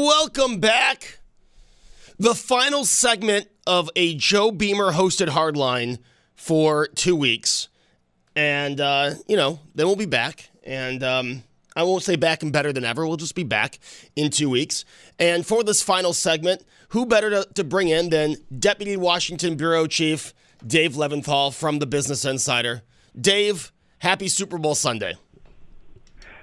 Welcome back. The final segment of a Joe Beamer hosted hardline for two weeks. And, uh, you know, then we'll be back. And um, I won't say back and better than ever. We'll just be back in two weeks. And for this final segment, who better to, to bring in than Deputy Washington Bureau Chief Dave Levinthal from the Business Insider? Dave, happy Super Bowl Sunday.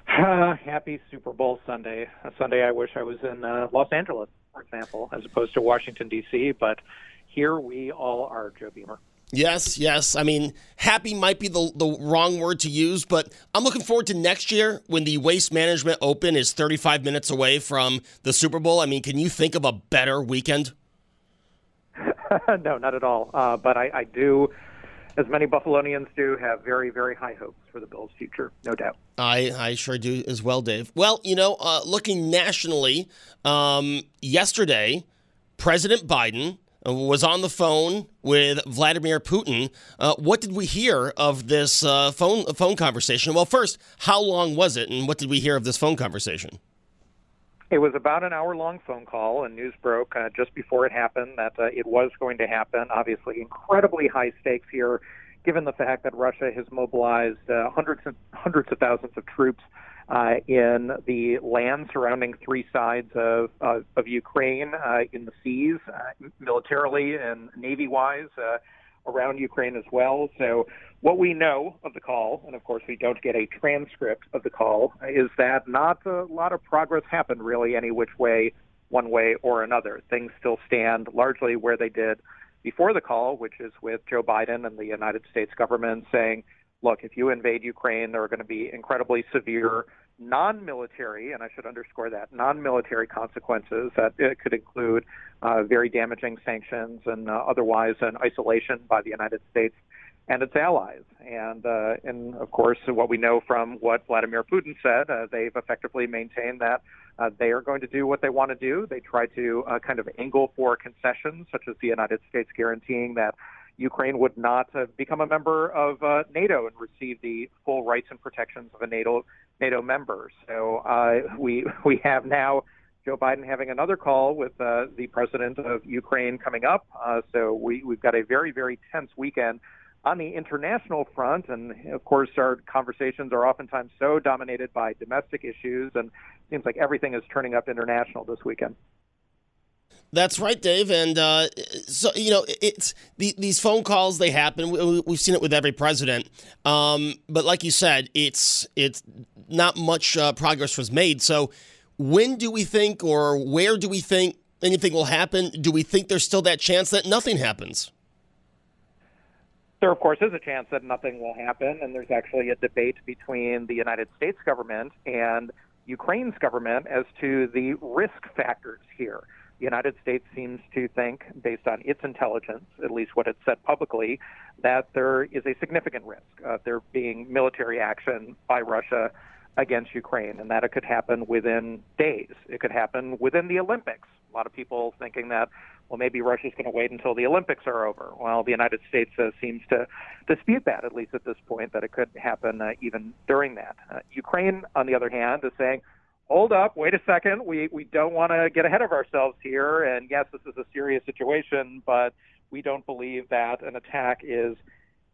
Uh, happy Super Bowl Sunday. A Sunday I wish I was in uh, Los Angeles, for example, as opposed to Washington, D.C., but here we all are, Joe Beamer. Yes, yes. I mean, happy might be the, the wrong word to use, but I'm looking forward to next year when the Waste Management Open is 35 minutes away from the Super Bowl. I mean, can you think of a better weekend? no, not at all. Uh, but I, I do as many Buffalonians do, have very, very high hopes for the Bills' future, no doubt. I, I sure do as well, Dave. Well, you know, uh, looking nationally, um, yesterday, President Biden uh, was on the phone with Vladimir Putin. Uh, what did we hear of this uh, phone phone conversation? Well, first, how long was it, and what did we hear of this phone conversation? It was about an hour long phone call, and news broke uh, just before it happened that uh, it was going to happen. Obviously, incredibly high stakes here, given the fact that Russia has mobilized uh, hundreds and hundreds of thousands of troops uh, in the land surrounding three sides of uh, of Ukraine, uh, in the seas, uh, militarily and navy wise. Uh, around Ukraine as well. So, what we know of the call, and of course we don't get a transcript of the call, is that not a lot of progress happened really any which way, one way or another. Things still stand largely where they did before the call, which is with Joe Biden and the United States government saying, look, if you invade Ukraine, there are going to be incredibly severe non-military, and I should underscore that, non-military consequences that it could include uh, very damaging sanctions and uh, otherwise an isolation by the United States and its allies. And uh, and of course, what we know from what Vladimir Putin said, uh, they've effectively maintained that uh, they are going to do what they want to do. They try to uh, kind of angle for concessions, such as the United States guaranteeing that Ukraine would not uh, become a member of uh, NATO and receive the full rights and protections of a NATO NATO member. So uh, we we have now Joe Biden having another call with uh, the president of Ukraine coming up. Uh, so we we've got a very very tense weekend on the international front, and of course our conversations are oftentimes so dominated by domestic issues, and it seems like everything is turning up international this weekend. That's right, Dave. And uh, so you know, it's the, these phone calls they happen. We, have seen it with every president. Um, but like you said, it's it's not much uh, progress was made. So when do we think, or where do we think anything will happen? Do we think there's still that chance that nothing happens? There, of course, is a chance that nothing will happen, and there's actually a debate between the United States government and Ukraine's government as to the risk factors here. The United States seems to think, based on its intelligence, at least what it said publicly, that there is a significant risk of there being military action by Russia against Ukraine, and that it could happen within days. It could happen within the Olympics. A lot of people thinking that, well, maybe Russia's going to wait until the Olympics are over. Well, the United States uh, seems to dispute that, at least at this point, that it could happen uh, even during that. Uh, Ukraine, on the other hand, is saying, hold up, wait a second. We we don't want to get ahead of ourselves here. And yes, this is a serious situation, but we don't believe that an attack is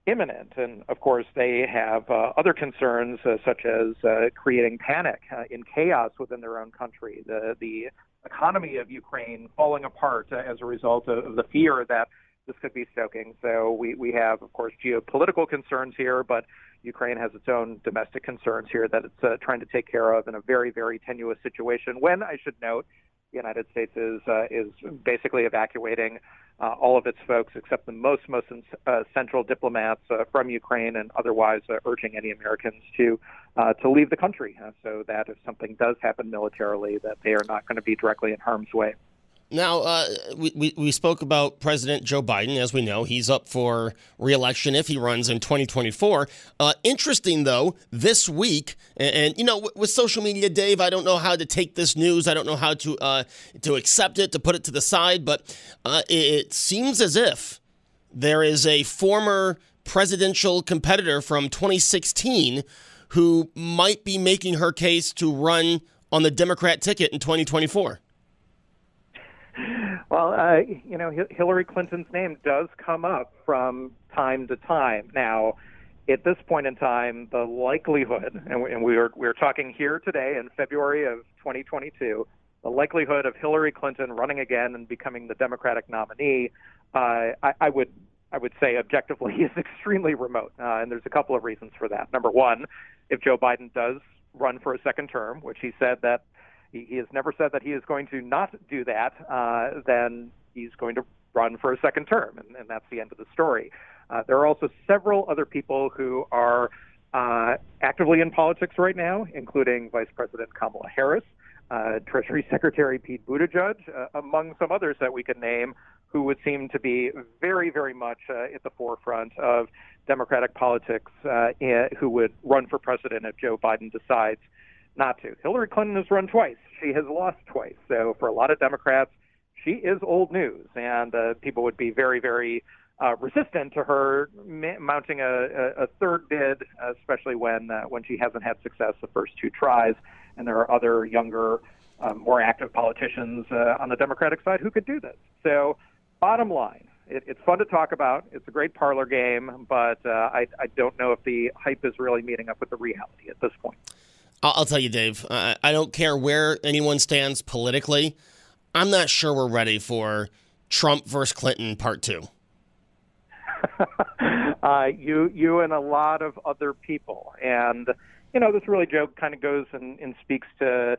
imminent. And of course, they have uh, other concerns, uh, such as uh, creating panic uh, in chaos within their own country, the the economy of Ukraine falling apart uh, as a result of the fear that this could be stoking. So we, we have, of course, geopolitical concerns here, but Ukraine has its own domestic concerns here that it's uh, trying to take care of in a very, very tenuous situation. When I should note, the United States is uh, is basically evacuating uh, all of its folks except the most most uh, central diplomats uh, from Ukraine, and otherwise uh, urging any Americans to to leave the country, so that if something does happen militarily, that they are not going to be directly in harm's way. Now, uh, we, we, we, spoke about President Joe Biden. As we know, he's up for reelection if he runs in 2024. Uh, interesting, though, this week, and, and you know, with, with, social media, Dave, I don't know how to take this news. I don't know how to uh, to accept it, to put it to the side. But uh, it, it seems as if there is a former presidential competitor from 2016 who might be making her case to run on the Democrat ticket in 2024. Well, uh, you know, Hillary Clinton's name does come up from time to time. Now, at this point in time, the likelihood, and we, are we're talking here today in February of 2022, the likelihood of Hillary Clinton running again and becoming the Democratic nominee, uh, I, I would I would say objectively is extremely remote, uh, and there's a couple of reasons for that. Number one, if Joe Biden does run for a second term, which he said that he, he has never said that he is going to not do that, uh, then he's going to run for a second term, and, and that's the end of the story. Uh, there are also several other people who are uh, actively in politics right now, including Vice President Kamala Harris, uh, Treasury Secretary Pete Buttigieg, uh, among some others that we could name, who would seem to be very, very much uh, at the forefront of Democratic politics, uh, who would run for president if Joe Biden decides not to. Hillary Clinton has run twice. She has lost twice. So for a lot of Democrats, she is old news, and uh, people would be very, very uh, resistant to her ma- mounting a, a, a third bid, especially when uh, when she hasn't had success the first two tries. And there are other younger, um, more active politicians uh, on the Democratic side who could do this. So, bottom line, it, it's fun to talk about. It's a great parlor game, but uh, I, I don't know if the hype is really meeting up with the reality at this point. I'll, tell you, Dave. I don't care where anyone stands politically. I'm not sure we're ready for Trump versus Clinton part two. uh, you, you, and a lot of other people, and you know this really joke kind of goes and, and speaks to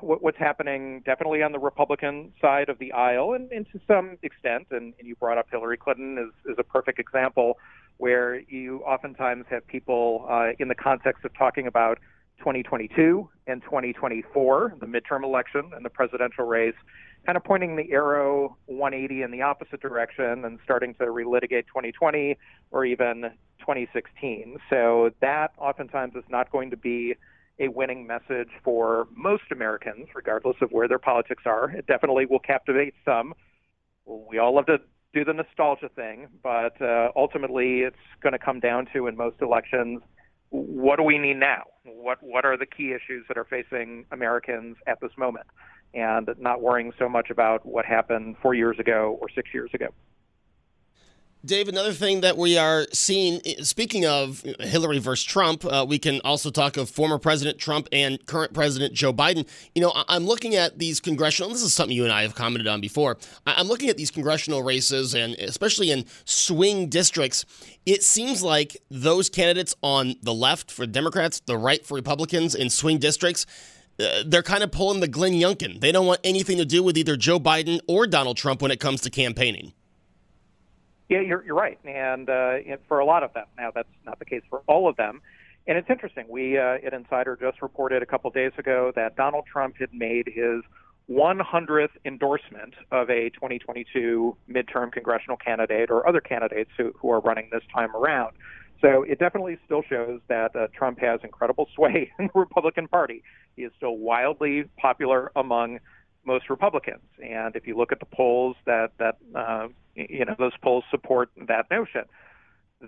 what, what's happening definitely on the Republican side of the aisle, and, and to some extent, and, and you brought up Hillary Clinton as, a perfect example, where you oftentimes have people uh, in the context of talking about 2022 and 2024, the midterm election and the presidential race, kind of pointing the arrow 180 in the opposite direction and starting to relitigate 2020 or even 2016. So that oftentimes is not going to be a winning message for most Americans, regardless of where their politics are. It definitely will captivate some. We all love to do the nostalgia thing, but uh, ultimately it's going to come down to in most elections what do we need now? What what are the key issues that are facing Americans at this moment? And not worrying so much about what happened four years ago or six years ago. Dave, another thing that we are seeing, speaking of Hillary versus Trump, uh, we can also talk of former President Trump and current President Joe Biden. You know, I'm looking at these congressional, this is something you and I have commented on before. I'm looking at these congressional races, and especially in swing districts, it seems like those candidates on the left for Democrats, the right for Republicans in swing districts, uh, they're kind of pulling the Glenn Youngkin. They don't want anything to do with either Joe Biden or Donald Trump when it comes to campaigning. Yeah, you're, you're right. And, uh, for a lot of them, now that's not the case for all of them. And it's interesting. We uh, at Insider just reported a couple days ago that Donald Trump had made his 100th endorsement of a 2022 midterm congressional candidate or other candidates who, who are running this time around. So it definitely still shows that uh, Trump has incredible sway in the Republican Party. He is still wildly popular among most Republicans. And if you look at the polls that that uh, you know those polls support that notion.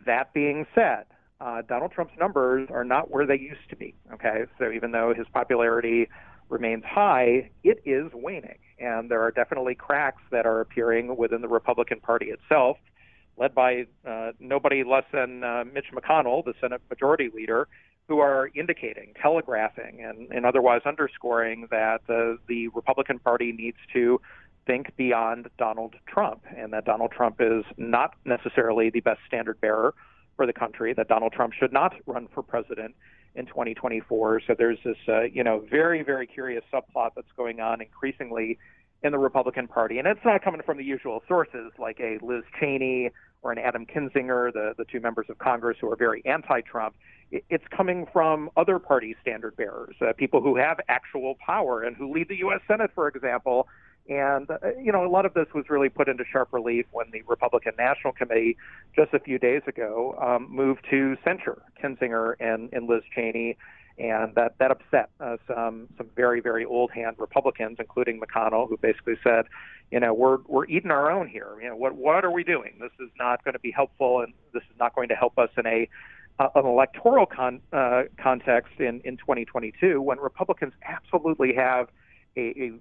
That being said, uh, Donald Trump's numbers are not where they used to be. Okay, so even though his popularity remains high, it is waning, and there are definitely cracks that are appearing within the Republican Party itself. led by uh, nobody less than uh, Mitch McConnell, the Senate Majority Leader, who are indicating, telegraphing, and, and otherwise underscoring that the Republican Party needs to think beyond Donald Trump and that Donald Trump is not necessarily the best standard bearer for the country, that Donald Trump should not run for president in 2024. So there's this, uh, you know, very, very curious subplot that's going on increasingly in the Republican Party. And it's not coming from the usual sources like a Liz Cheney or an Adam Kinzinger, the, the two members of Congress who are very anti Trump. It's coming from other party standard bearers, uh, people who have actual power and who lead the U.S. Senate, for example. And, uh, you know, a lot of this was really put into sharp relief when the Republican National Committee just a few days ago um, moved to censure Kinzinger and, and Liz Cheney and that that upset uh, some some very very old hand Republicans, including McConnell, who basically said, you know, we're we're eating our own here. You know, what what are we doing? This is not going to be helpful, and this is not going to help us in a uh, an electoral con, uh, context in in 2022 when Republicans absolutely have a, a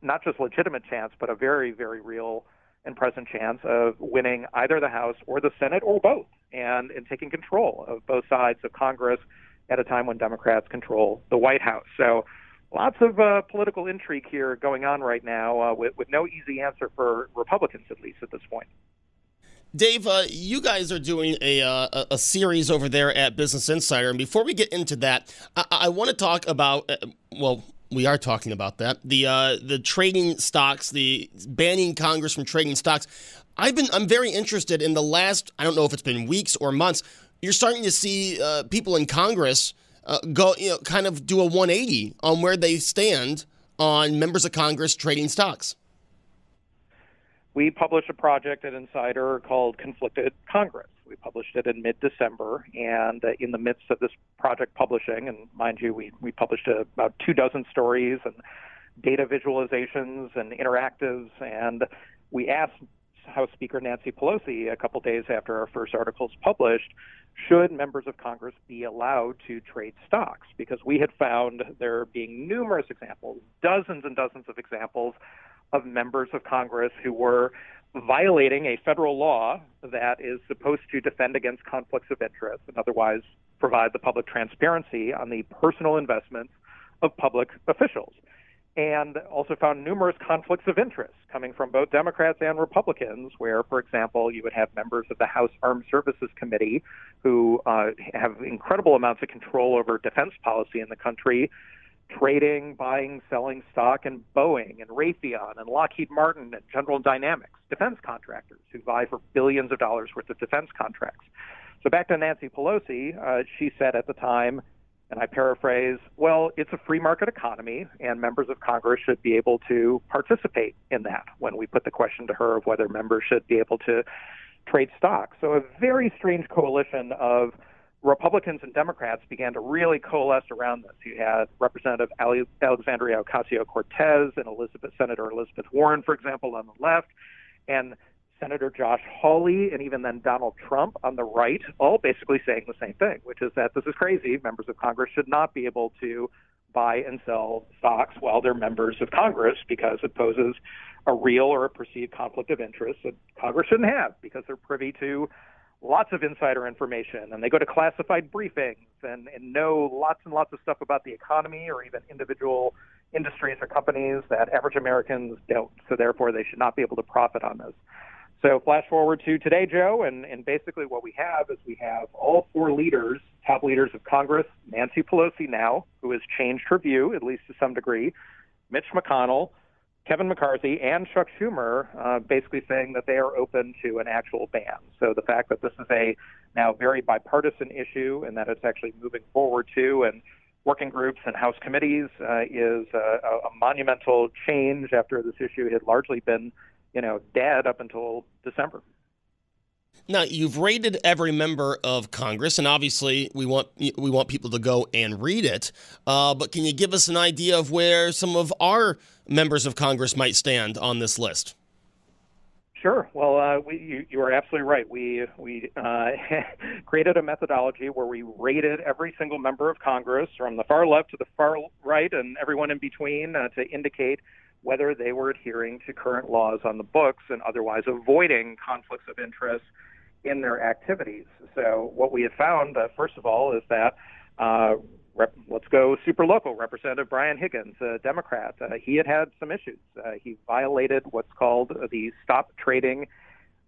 not just legitimate chance, but a very very real and present chance of winning either the House or the Senate or both, and and taking control of both sides of Congress at a time when Democrats control the White House. So lots of uh, political intrigue here going on right now uh, with, with no easy answer for Republicans, at least at this point. Dave, uh, you guys are doing a, uh, a series over there at Business Insider. And before we get into that, I, I want to talk about, uh, well, we are talking about that the uh, the trading stocks, the banning Congress from trading stocks. I've been I'm very interested in the last I don't know if it's been weeks or months you're starting to see uh, people in Congress uh, go, you know, kind of do a 180 on where they stand on members of Congress trading stocks. We published a project at Insider called Conflicted Congress. We published it in mid December, and uh, in the midst of this project publishing, and mind you, we, we published uh, about two dozen stories and data visualizations and interactives, and we asked House Speaker Nancy Pelosi a couple days after our first articles published should members of Congress be allowed to trade stocks? Because we had found there being numerous examples, dozens and dozens of examples of members of Congress who were violating a federal law that is supposed to defend against conflicts of interest and otherwise provide the public transparency on the personal investments of public officials and also found numerous conflicts of interest coming from both Democrats and Republicans, where, for example, you would have members of the House Armed Services Committee who uh, have incredible amounts of control over defense policy in the country, trading, buying, selling stock in Boeing and Raytheon and Lockheed Martin and General Dynamics, defense contractors who vie for billions of dollars worth of defense contracts. So back to Nancy Pelosi, uh, she said at the time, and I paraphrase, well, it's a free market economy, and members of Congress should be able to participate in that when we put the question to her of whether members should be able to trade stocks. So, a very strange coalition of Republicans and Democrats began to really coalesce around this. You had Representative Alexandria Ocasio Cortez and Elizabeth, Senator Elizabeth Warren, for example, on the left, and Senator Josh Hawley and even then Donald Trump on the right, all basically saying the same thing, which is that this is crazy. Members of Congress should not be able to buy and sell stocks while they're members of Congress because it poses a real or a perceived conflict of interest that Congress shouldn't have because they're privy to lots of insider information and they go to classified briefings and, and know lots and lots of stuff about the economy or even individual industries or companies that average Americans don't. So therefore, they should not be able to profit on this. So flash forward to today, Joe, and, and basically what we have is we have all four leaders, top leaders of Congress, Nancy Pelosi now, who has changed her view, at least to some degree, Mitch McConnell, Kevin McCarthy, and Chuck Schumer uh, basically saying that they are open to an actual ban. So the fact that this is a now very bipartisan issue and that it's actually moving forward to and working groups and House committees uh, is a, a monumental change after this issue had largely been you know, dead up until December. Now you've rated every member of Congress, and obviously we want we want people to go and read it. Uh, but can you give us an idea of where some of our members of Congress might stand on this list? Sure. Well, uh, we, you, you, are absolutely right. We we uh, created a methodology where we rated every single member of Congress, from the far left to the far right, and everyone in between, uh, to indicate whether they were adhering to current laws on the books and otherwise avoiding conflicts of interest in their activities. So what we have found, uh, first of all, is that uh, rep- let's go super local. Representative Brian Higgins, a Democrat, uh, he had had some issues. Uh, he violated what's called the Stop Trading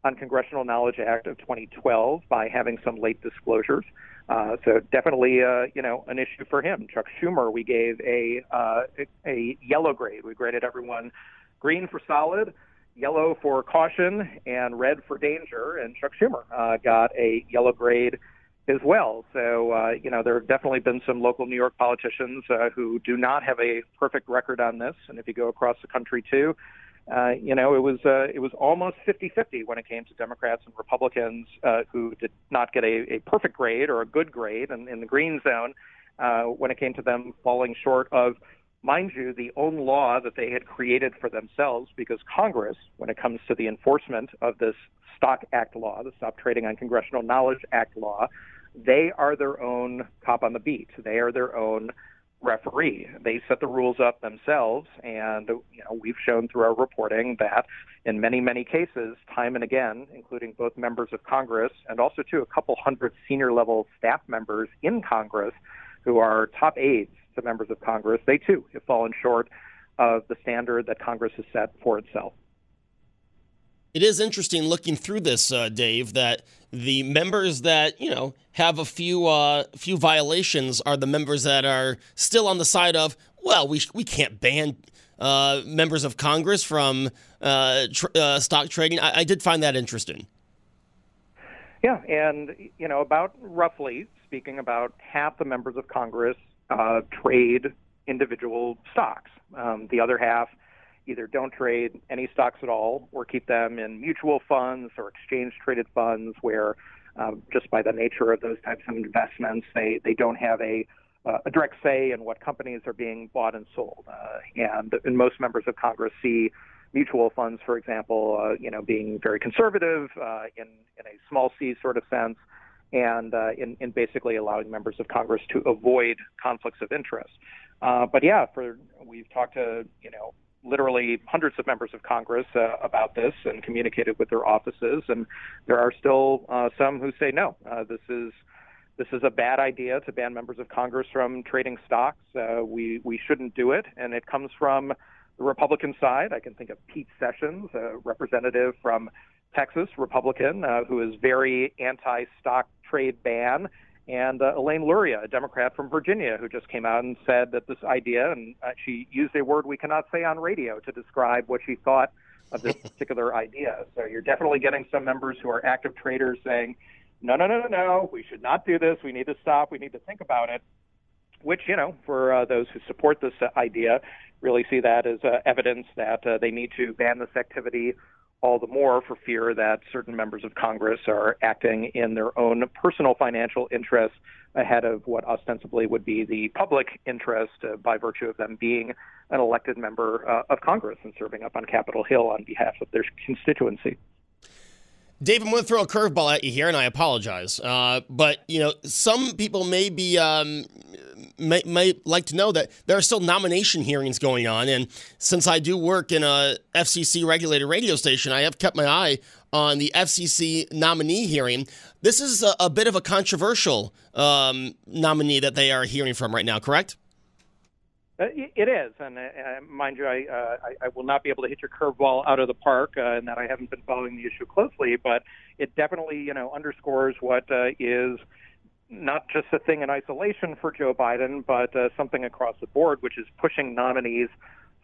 on Congressional Knowledge Act of 2012 by having some late disclosures. Uh, so definitely, uh, you know, an issue for him. Chuck Schumer, we gave a, uh, a yellow grade. We graded everyone green for solid, yellow for caution, and red for danger. And Chuck Schumer uh, got a yellow grade as well. So, uh, you know, there have definitely been some local New York politicians uh, who do not have a perfect record on this. And if you go across the country too, uh, you know, it was uh, it was almost 50-50 when it came to Democrats and Republicans uh, who did not get a, a perfect grade or a good grade in, in the green zone uh, when it came to them falling short of, mind you, the own law that they had created for themselves because Congress, when it comes to the enforcement of this Stock Act law, the Stop Trading on Congressional Knowledge Act law, they are their own cop on the beat. They are their own referee. They set the rules up themselves, and you know we've shown through our reporting that in many many cases, time and again, including both members of Congress and also to a couple hundred senior level staff members in Congress who are top aides to members of Congress, they too have fallen short of the standard that Congress has set for itself. It is interesting looking through this, uh, Dave, that the members that you know have a few uh, few violations are the members that are still on the side of well, we we can't ban uh, members of Congress from uh, tr- uh, stock trading. I-, I did find that interesting. Yeah, and you know, about roughly speaking, about half the members of Congress uh, trade individual stocks. Um, the other half either don't trade any stocks at all or keep them in mutual funds or exchange traded funds where um, just by the nature of those types of investments, they, they don't have a, uh, a direct say in what companies are being bought and sold. Uh, and, and most members of Congress see mutual funds, for example, uh, you know, being very conservative uh, in, in a small c sort of sense, and uh, in, in basically allowing members of Congress to avoid conflicts of interest. Uh, but yeah, for we've talked to you know literally hundreds of members of Congress uh, about this and communicated with their offices, and there are still uh, some who say no. Uh, this is this is a bad idea to ban members of Congress from trading stocks. Uh, we we shouldn't do it, and it comes from the Republican side. I can think of Pete Sessions, a representative from Texas, Republican, uh, who is very anti-stock trade ban and uh, Elaine Luria, a Democrat from Virginia, who just came out and said that this idea, and uh, she used a word we cannot say on radio to describe what she thought of this particular idea. So you're definitely getting some members who are active traders saying, no, no, no, no, no, we should not do this. We need to stop. We need to think about it. Which, you know, for uh, those who support this uh, idea, really see that as uh, evidence that uh, they need to ban this activity all the more for fear that certain members of Congress are acting in their own personal financial interests ahead of what ostensibly would be the public interest uh, by virtue of them being an elected member uh, of Congress and serving up on Capitol Hill on behalf of their constituency. Dave, I'm going to throw a curveball at you here, and I apologize. Uh, but you know, some people may be um, may, may like to know that there are still nomination hearings going on, and since I do work in a FCC regulated radio station, I have kept my eye on the FCC nominee hearing. This is a, a bit of a controversial um, nominee that they are hearing from right now, correct? Uh, it is, and uh, uh, mind you, I, uh, I, will not be able to hit your curveball out of the park, uh, in that I haven't been following the issue closely. But it definitely, you know, underscores what uh, is not just a thing in isolation for Joe Biden, but uh, something across the board, which is pushing nominees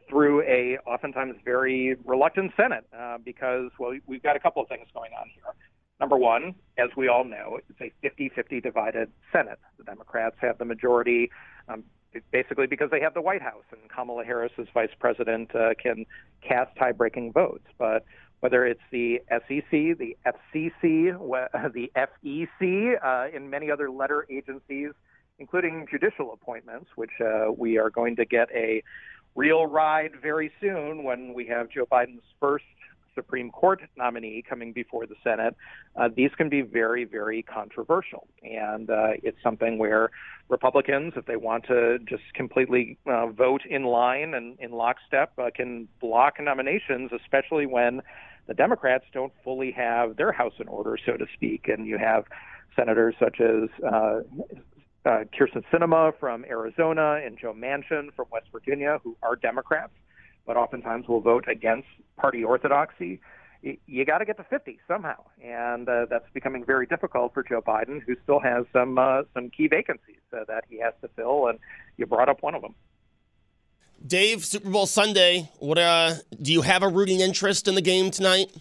through a oftentimes very reluctant Senate, uh, because well, we've got a couple of things going on here. Number one, as we all know, it's a 50-50 divided Senate. The Democrats have the majority. Um, basically because they have the White House and Kamala Harris as vice president uh, can cast tie-breaking votes. But whether it's the SEC, the FCC, the FEC, uh, and many other letter agencies, including judicial appointments, which uh, we are going to get a real ride very soon when we have Joe Biden's first Supreme Court nominee coming before the Senate, uh, these can be very, very controversial. And uh, it's something where Republicans, if they want to just completely uh, vote in line and in lockstep, uh, can block nominations, especially when the Democrats don't fully have their house in order, so to speak. And you have senators such as uh, uh, Kyrsten Sinema from Arizona and Joe Manchin from West Virginia, who are Democrats, but oftentimes will vote against party orthodoxy. You, got to get to 50 somehow, and uh, that's becoming very difficult for Joe Biden, who still has some uh, some key vacancies uh, that he has to fill, and you brought up one of them. Dave, Super Bowl Sunday. What uh, do you have a rooting interest in the game tonight?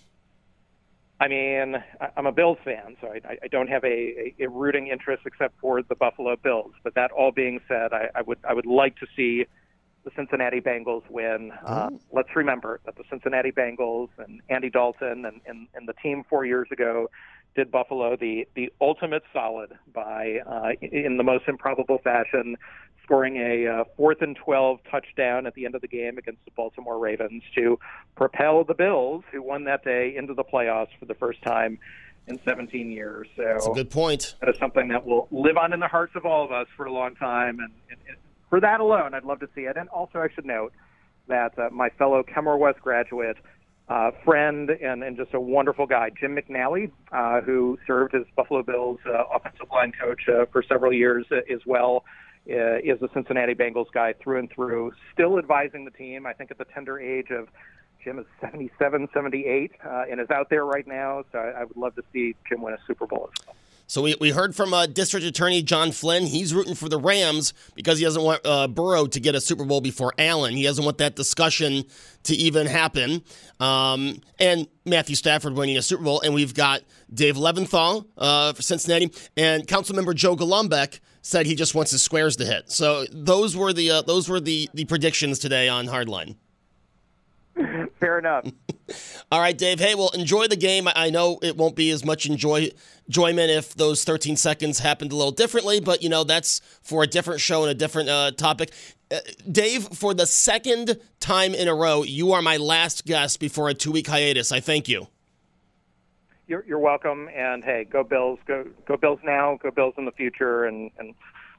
I mean, I'm a Bills fan, so I, I don't have a, a, rooting interest except for the Buffalo Bills. But that all being said, I, I would I would like to see the Cincinnati Bengals win. Uh, oh. let's remember that the Cincinnati Bengals and Andy Dalton and, and, and the team four years ago did Buffalo the the ultimate solid by uh, in the most improbable fashion, scoring a uh, fourth and twelve touchdown at the end of the game against the Baltimore Ravens to propel the Bills, who won that day, into the playoffs for the first time in 17 years. So that's a good point. That is something that will live on in the hearts of all of us for a long time, and, and, and for that alone, I'd love to see it. And also, I should note that uh, my fellow Kenmore West graduate uh, friend and, and just a wonderful guy, Jim McNally, uh, who served as Buffalo Bills uh, offensive line coach uh, for several years uh, as well, uh, is a Cincinnati Bengals guy through and through, still advising the team. I think at the tender age of Jim is 77, 78, uh, and is out there right now. So I, I would love to see Jim win a Super Bowl as well. So we, we heard from uh, District Attorney John Flynn. He's rooting for the Rams because he doesn't want uh, Burrow to get a Super Bowl before Allen. He doesn't want that discussion to even happen. Um, and Matthew Stafford winning a Super Bowl. And we've got Dave Levinthal uh, for Cincinnati. And Councilmember Joe Golombek said he just wants his squares to hit. So those were the uh, those were the, the predictions today on Hardline. Fair enough. All right, Dave. Hey, well, enjoy the game. I know it won't be as much enjoy enjoyment if those 13 seconds happened a little differently, but you know that's for a different show and a different uh, topic. Uh, Dave, for the second time in a row, you are my last guest before a two week hiatus. I thank you. You're, you're welcome, and hey, go Bills, go go Bills now, go Bills in the future, and and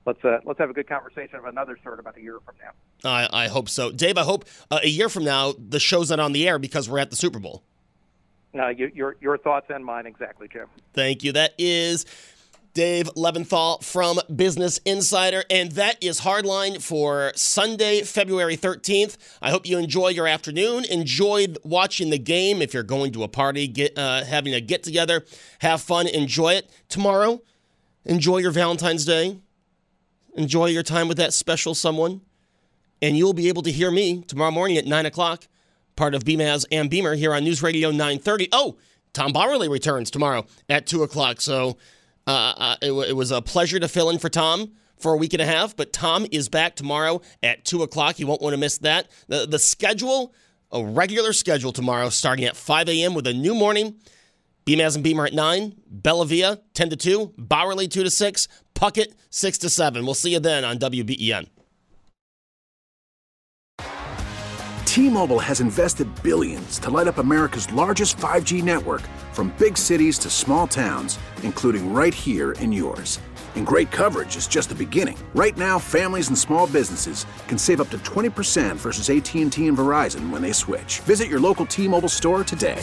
let's uh, let's have a good conversation of another sort about a year from now. I, I hope so, Dave. I hope uh, a year from now the show's not on the air because we're at the Super Bowl. No, you, your your thoughts and mine exactly, Jim. Thank you. That is. Dave Levinthal from Business Insider. And that is Hardline for Sunday, February 13th. I hope you enjoy your afternoon. Enjoy watching the game. If you're going to a party, get uh, having a get together, have fun, enjoy it. Tomorrow, enjoy your Valentine's Day. Enjoy your time with that special someone. And you'll be able to hear me tomorrow morning at 9 o'clock, part of BMAS and Beamer here on News Radio 930. Oh, Tom Bauerle returns tomorrow at 2 o'clock. So uh, uh, it, it was a pleasure to fill in for Tom for a week and a half, but Tom is back tomorrow at 2 o'clock. You won't want to miss that. The, the schedule, a regular schedule tomorrow, starting at 5 a.m. with a new morning. Beamaz and Beamer at 9, Bellavia 10 to 2, Bauerle 2 to 6, Puckett 6 to 7. We'll see you then on WBEN. T-Mobile has invested billions to light up America's largest 5G network from big cities to small towns, including right here in yours. And great coverage is just the beginning. Right now, families and small businesses can save up to 20% versus AT&T and Verizon when they switch. Visit your local T-Mobile store today.